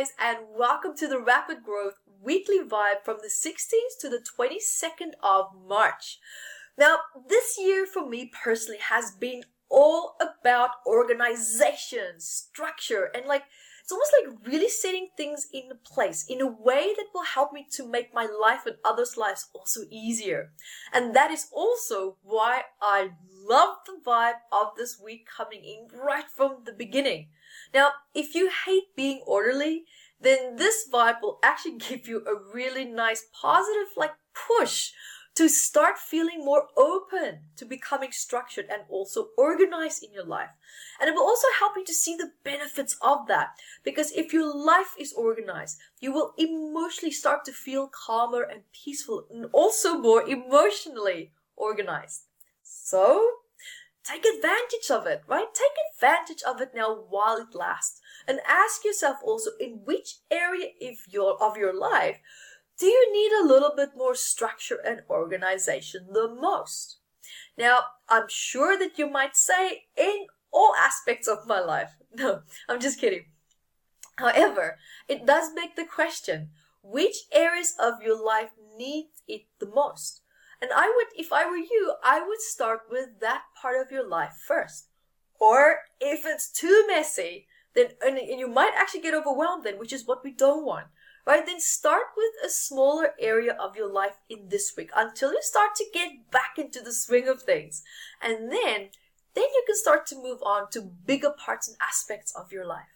guys, and welcome to the Rapid Growth Weekly Vibe from the 16th to the 22nd of March. Now, this year for me personally has been all about organization, structure, and like it's almost like really setting things into place in a way that will help me to make my life and others' lives also easier. And that is also why I love the vibe of this week coming in right from the beginning. Now, if you hate being orderly, then this vibe will actually give you a really nice positive like push to start feeling more open to becoming structured and also organized in your life. And it will also help you to see the benefits of that. Because if your life is organized, you will emotionally start to feel calmer and peaceful and also more emotionally organized. So, take advantage of it, right? Take advantage of it now while it lasts. And ask yourself also in which area of your, of your life do you need a little bit more structure and organization the most? Now, I'm sure that you might say in all aspects of my life. No, I'm just kidding. However, it does beg the question, which areas of your life need it the most? And I would, if I were you, I would start with that part of your life first. Or if it's too messy, then, and you might actually get overwhelmed then, which is what we don't want right? Then start with a smaller area of your life in this week until you start to get back into the swing of things. And then, then you can start to move on to bigger parts and aspects of your life.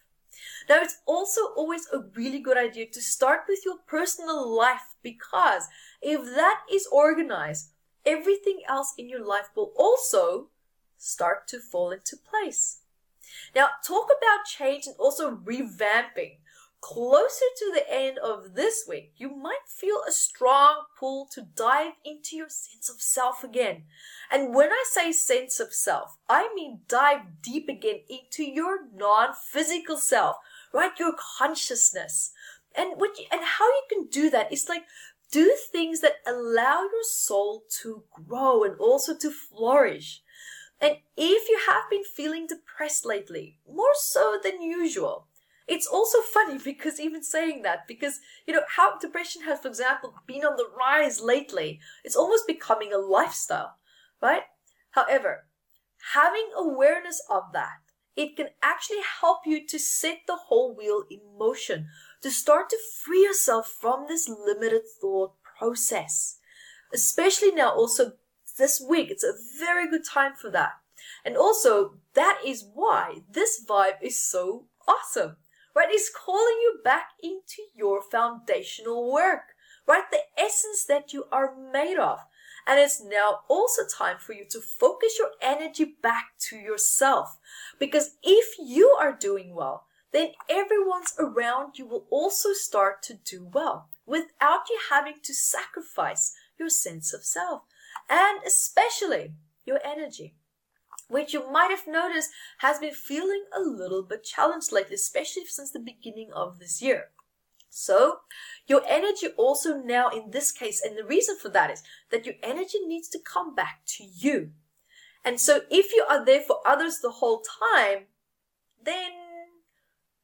Now, it's also always a really good idea to start with your personal life because if that is organized, everything else in your life will also start to fall into place. Now, talk about change and also revamping closer to the end of this week, you might feel a strong pull to dive into your sense of self again. And when I say sense of self, I mean dive deep again into your non-physical self, right? Your consciousness. And what you, and how you can do that is like do things that allow your soul to grow and also to flourish. And if you have been feeling depressed lately, more so than usual, it's also funny because even saying that, because, you know, how depression has, for example, been on the rise lately, it's almost becoming a lifestyle, right? However, having awareness of that, it can actually help you to set the whole wheel in motion, to start to free yourself from this limited thought process. Especially now, also this week, it's a very good time for that. And also, that is why this vibe is so awesome right? Is calling you back into your foundational work, right? The essence that you are made of. And it's now also time for you to focus your energy back to yourself. Because if you are doing well, then everyone's around you will also start to do well without you having to sacrifice your sense of self and especially your energy which you might have noticed has been feeling a little bit challenged lately, especially since the beginning of this year. So, your energy also now in this case, and the reason for that is that your energy needs to come back to you. And so, if you are there for others the whole time, then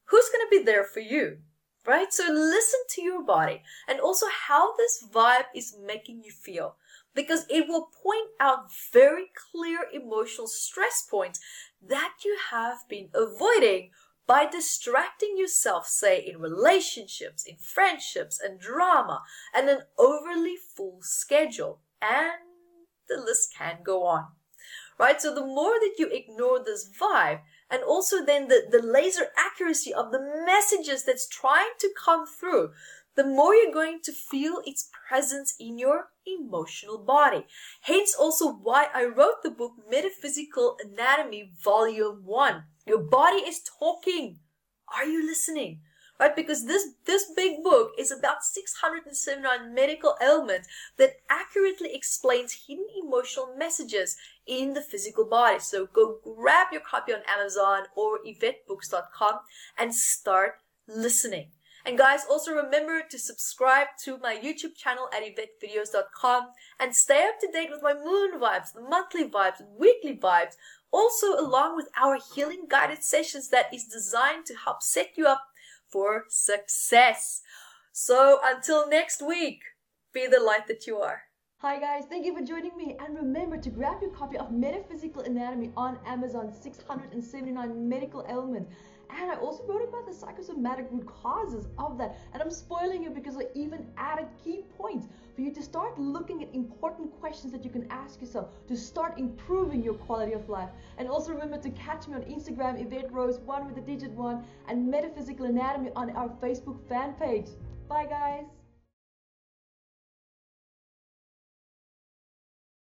who's going to be there for you? Right? So, listen to your body and also how this vibe is making you feel because it will point out very clear emotional stress points that you have been avoiding by distracting yourself, say in relationships, in friendships, and drama, and an overly full schedule. And the list can go on. Right? So the more that you ignore this vibe, and also then the, the laser accuracy of the messages that's trying to come through, the more you're going to feel its presence in your emotional body. Hence also why I wrote the book Metaphysical Anatomy Volume 1. Your body is talking. Are you listening? Right? Because this, this big book is about 679 medical ailments that accurately explains hidden emotional messages in the physical body. So go grab your copy on Amazon or EvetteBooks.com and start listening. And guys, also remember to subscribe to my YouTube channel at EvetteVideos.com and stay up to date with my moon vibes, the monthly vibes, weekly vibes. Also, along with our healing guided sessions that is designed to help set you up for success. So until next week, be the light that you are. Hi guys, thank you for joining me and remember to grab your copy of Metaphysical Anatomy on Amazon 679 medical ailments and I also wrote about the psychosomatic root causes of that and I'm spoiling you because I even added key points for you to start looking at important questions that you can ask yourself to start improving your quality of life and also remember to catch me on Instagram Evette Rose 1 with the digit 1 and Metaphysical Anatomy on our Facebook fan page. Bye guys!